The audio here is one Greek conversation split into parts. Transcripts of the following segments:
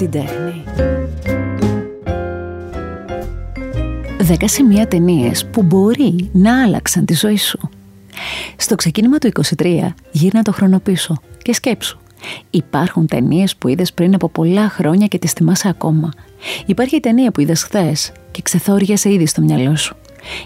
την τέχνη. Δέκα σημεία ταινίες που μπορεί να άλλαξαν τη ζωή σου. Στο ξεκίνημα του 23 γύρνα το χρόνο πίσω και σκέψου. Υπάρχουν ταινίες που είδες πριν από πολλά χρόνια και τις θυμάσαι ακόμα. Υπάρχει η ταινία που είδες χθες και ξεθόριασε ήδη στο μυαλό σου.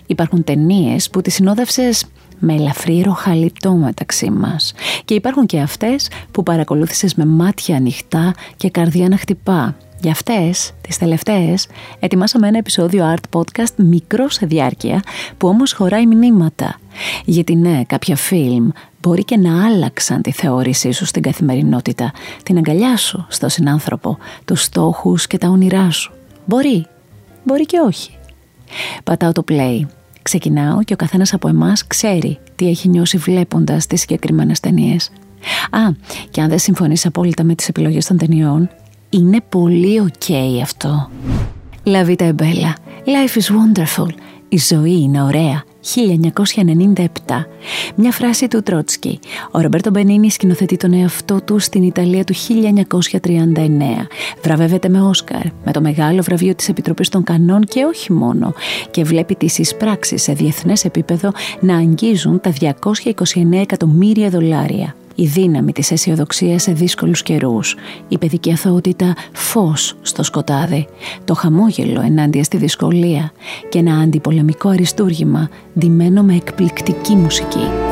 Υπάρχουν ταινίες που τις συνόδευσες με ελαφρύ ροχαλιτό μεταξύ μας. Και υπάρχουν και αυτές που παρακολούθησες με μάτια ανοιχτά και καρδιά να χτυπά. Για αυτές, τις τελευταίες, ετοιμάσαμε ένα επεισόδιο art podcast μικρό σε διάρκεια που όμως χωράει μηνύματα. Γιατί ναι, κάποια φιλμ μπορεί και να άλλαξαν τη θεώρησή σου στην καθημερινότητα, την αγκαλιά σου στο συνάνθρωπο, τους στόχους και τα όνειρά σου. Μπορεί, μπορεί και όχι. Πατάω το play Ξεκινάω και ο καθένας από εμάς ξέρει τι έχει νιώσει βλέποντας τις συγκεκριμένες ταινίες. Α, και αν δεν συμφωνείς απόλυτα με τις επιλογές των ταινιών, είναι πολύ ok αυτό. La vita è bella. Life is wonderful. Η ζωή είναι ωραία. 1997. Μια φράση του Τρότσκι. Ο Ρομπέρτο Μπενίνη σκηνοθετεί τον εαυτό του στην Ιταλία του 1939. Βραβεύεται με Όσκαρ, με το μεγάλο βραβείο της Επιτροπής των Κανών και όχι μόνο. Και βλέπει τις εισπράξεις σε διεθνές επίπεδο να αγγίζουν τα 229 εκατομμύρια δολάρια η δύναμη της αισιοδοξίας σε δύσκολους καιρούς, η παιδική αθωότητα φως στο σκοτάδι, το χαμόγελο ενάντια στη δυσκολία. Και ένα αντιπολεμικό αριστούργημα ντυμένο με εκπληκτική μουσική.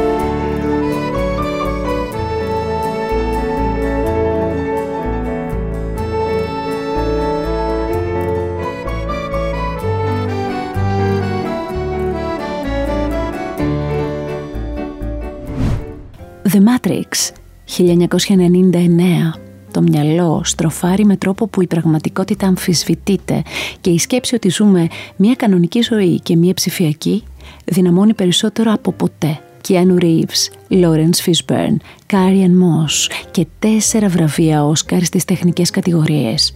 The Matrix 1999 το μυαλό στροφάρει με τρόπο που η πραγματικότητα αμφισβητείται και η σκέψη ότι ζούμε μια κανονική ζωή και μια ψηφιακή δυναμώνει περισσότερο από ποτέ. Keanu Reeves, Lawrence Fishburne, Karian Moss και τέσσερα βραβεία Όσκαρ στις τεχνικές κατηγορίες.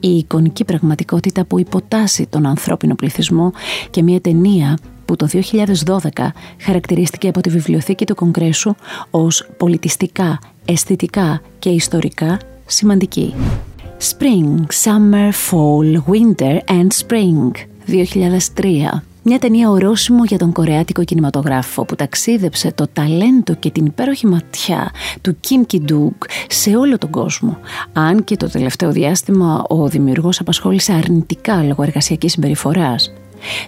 Η εικονική πραγματικότητα που υποτάσσει τον ανθρώπινο πληθυσμό και μια ταινία που το 2012 χαρακτηρίστηκε από τη Βιβλιοθήκη του Κογκρέσου ως πολιτιστικά, αισθητικά και ιστορικά σημαντική. Spring, Summer, Fall, Winter and Spring 2003 μια ταινία ορόσημο για τον κορεάτικο κινηματογράφο που ταξίδεψε το ταλέντο και την υπέροχη ματιά του Kim Ki-duk σε όλο τον κόσμο. Αν και το τελευταίο διάστημα ο δημιουργός απασχόλησε αρνητικά λόγω εργασιακής συμπεριφοράς.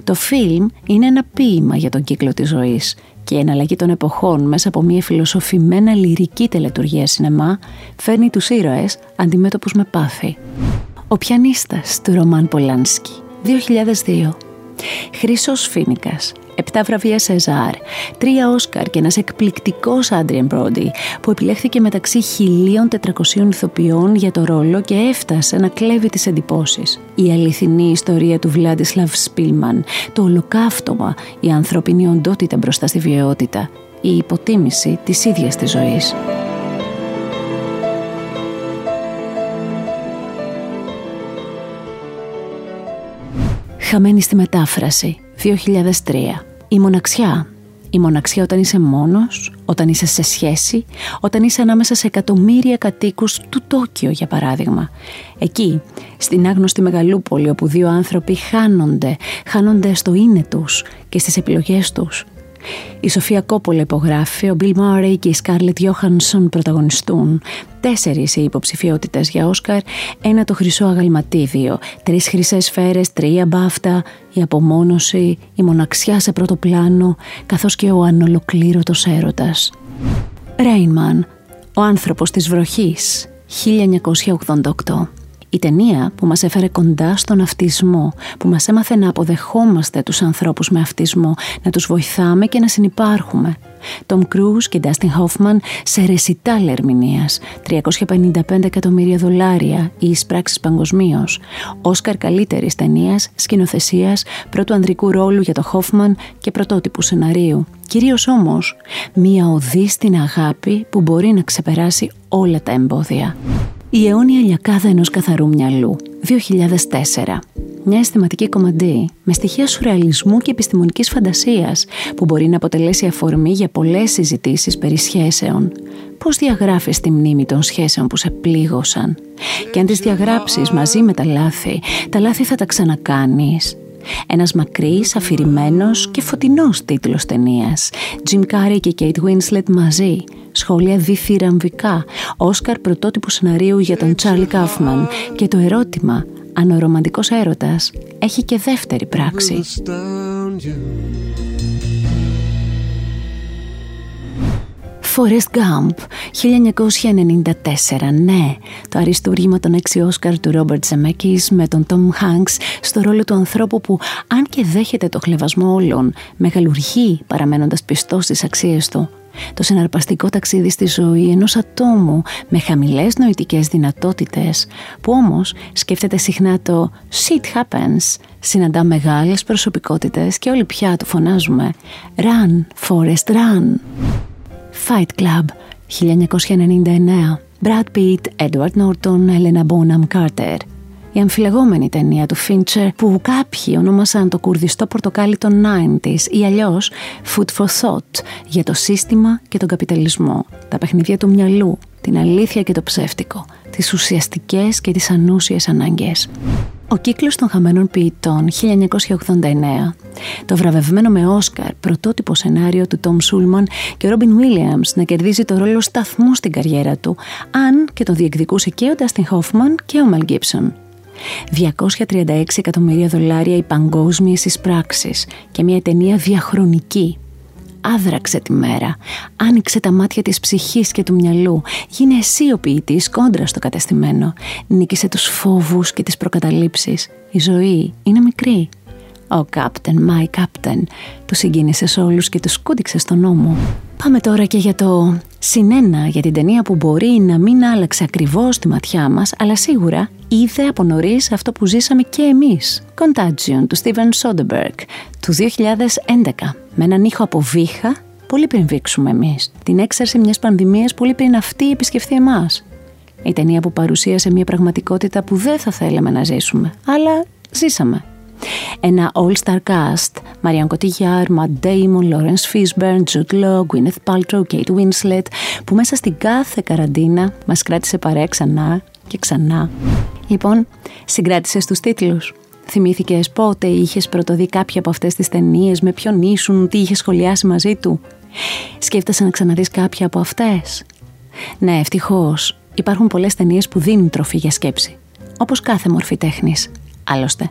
Το φιλμ είναι ένα ποίημα για τον κύκλο της ζωής και η εναλλαγή των εποχών μέσα από μια φιλοσοφημένα λυρική τελετουργία σινεμά φέρνει τους ήρωες αντιμέτωπους με πάθη. Ο πιανίστας του Ρωμάν Πολάνσκι, 2002. Χρυσός Φίνικας, 7 βραβεία Σεζάρ, 3 Όσκαρ και ένας εκπληκτικός Άντριεν Μπρόντι που επιλέχθηκε μεταξύ 1400 ηθοποιών για το ρόλο και έφτασε να κλέβει τις εντυπώσεις. Η αληθινή ιστορία του Βλάντισλαβ Σπίλμαν, το ολοκαύτωμα, η ανθρωπινή οντότητα μπροστά στη βιαιότητα, η υποτίμηση της ίδιας της ζωής. Χαμένη στη μετάφραση 2003 η μοναξιά. Η μοναξιά όταν είσαι μόνος, όταν είσαι σε σχέση, όταν είσαι ανάμεσα σε εκατομμύρια κατοίκους του Τόκιο για παράδειγμα. Εκεί, στην άγνωστη μεγαλούπολη όπου δύο άνθρωποι χάνονται, χάνονται στο είναι τους και στις επιλογές τους. Η Σοφία Κόπολα υπογράφει, ο Μπιλ Μάρεϊ και η Σκάρλετ Γιώχανσον πρωταγωνιστούν. Τέσσερις οι υποψηφιότητες για Όσκαρ, ένα το χρυσό αγαλματίδιο, τρεις χρυσές σφαίρες, τρία μπάφτα, η απομόνωση, η μοναξιά σε πρώτο πλάνο, καθώς και ο ανολοκλήρωτος έρωτας. Ρέινμαν, ο άνθρωπος της βροχής, 1988. Η ταινία που μας έφερε κοντά στον αυτισμό, που μας έμαθε να αποδεχόμαστε τους ανθρώπους με αυτισμό, να τους βοηθάμε και να συνυπάρχουμε. Τόμ Κρούζ και Ντάστιν Χόφμαν σε ρεσιτάλ ερμηνεία. 355 εκατομμύρια δολάρια οι εισπράξεις παγκοσμίως. Όσκαρ καλύτερης ταινίας, σκηνοθεσίας, πρώτου ανδρικού ρόλου για το Χόφμαν και πρωτότυπου σεναρίου. Κυρίως όμως, μία οδή στην αγάπη που μπορεί να ξεπεράσει όλα τα εμπόδια. Η αιώνια λιακάδα ενός καθαρού μυαλού, 2004. Μια αισθηματική κομμαντή με στοιχεία σουρεαλισμού και επιστημονικής φαντασίας που μπορεί να αποτελέσει αφορμή για πολλές συζητήσεις περί σχέσεων. πώς διαγράφεις τη μνήμη των σχέσεων που σε πλήγωσαν; Και αν τις διαγράψεις μαζί με τα λάθη, τα λάθη θα τα ξανακάνεις. Ένας μακρύς, αφηρημένος και φωτεινός τίτλος ταινίας. Jim Carrey και Kate Winslet μαζί. Σχόλια διθυραμβικά. Όσκαρ πρωτότυπου σεναρίου για τον Charlie Kaufman. Και το ερώτημα αν ο ρομαντικός έρωτας έχει και δεύτερη πράξη. Forrest Gump, 1994, ναι. Το αριστούργημα των έξι Όσκαρ του Ρόμπερτ Ζεμέκης με τον Τόμ Χάνκς στο ρόλο του ανθρώπου που, αν και δέχεται το χλεβασμό όλων, μεγαλουργεί παραμένοντας πιστός στις αξίες του. Το συναρπαστικό ταξίδι στη ζωή ενός ατόμου με χαμηλές νοητικές δυνατότητες που όμως σκέφτεται συχνά το «shit happens», συναντά μεγάλες προσωπικότητες και όλοι πια του φωνάζουμε. «run, Forrest, run». Fight Club 1999 Brad Pitt, Edward Norton, Helena Bonham Carter η αμφιλεγόμενη ταινία του Fincher που κάποιοι ονόμασαν το κουρδιστό πορτοκάλι των 90s ή αλλιώς Food for Thought για το σύστημα και τον καπιταλισμό, τα παιχνίδια του μυαλού, την αλήθεια και το ψεύτικο, τις ουσιαστικές και τις ανούσιες ανάγκες. Ο κύκλος των χαμένων ποιητών 1989 το βραβευμένο με Όσκαρ πρωτότυπο σενάριο του Τόμ Σούλμαν και ο Ρόμπιν Βίλιαμς να κερδίζει το ρόλο σταθμού στην καριέρα του, αν και το διεκδικούσε και ο Ντάστιν Χόφμαν και ο Μαλ Γκίψον. 236 εκατομμύρια δολάρια οι παγκόσμιες εισπράξεις και μια ταινία διαχρονική. Άδραξε τη μέρα, άνοιξε τα μάτια της ψυχής και του μυαλού, γίνε εσύ ο ποιητής κόντρα στο κατεστημένο, νίκησε τους φόβους και τις προκαταλήψεις. Η ζωή είναι μικρή, ο Captain, my Captain, του συγκίνησε όλους και τους κούντιξε στον νόμο. Πάμε τώρα και για το συνένα για την ταινία που μπορεί να μην άλλαξε ακριβώς τη ματιά μας, αλλά σίγουρα είδε από νωρίς αυτό που ζήσαμε και εμείς. Contagion του Steven Soderbergh του 2011, με έναν ήχο από βήχα πολύ πριν βήξουμε εμείς. Την έξαρση μιας πανδημίας πολύ πριν αυτή επισκεφθεί εμάς. Η ταινία που παρουσίασε μια πραγματικότητα που δεν θα θέλαμε να ζήσουμε, αλλά ζήσαμε. Ένα all-star cast, Marion Cotillard, Matt Damon, Lawrence Fishburne, Jude Law, Gwyneth Paltrow, Kate Winslet, που μέσα στην κάθε καραντίνα μας κράτησε παρέα ξανά και ξανά. Λοιπόν, συγκράτησες τους τίτλους. Θυμήθηκες πότε είχες πρωτοδεί κάποια από αυτές τις ταινίες, με ποιον ήσουν, τι είχες σχολιάσει μαζί του; Σκέφτεσαι να ξαναδείς κάποια από αυτές; Ναι, ευτυχώς. Υπάρχουν πολλές ταινίες που δίνουν τροφή για σκέψη. Όπως κάθε μορφή τέχνης. Άλλωστε.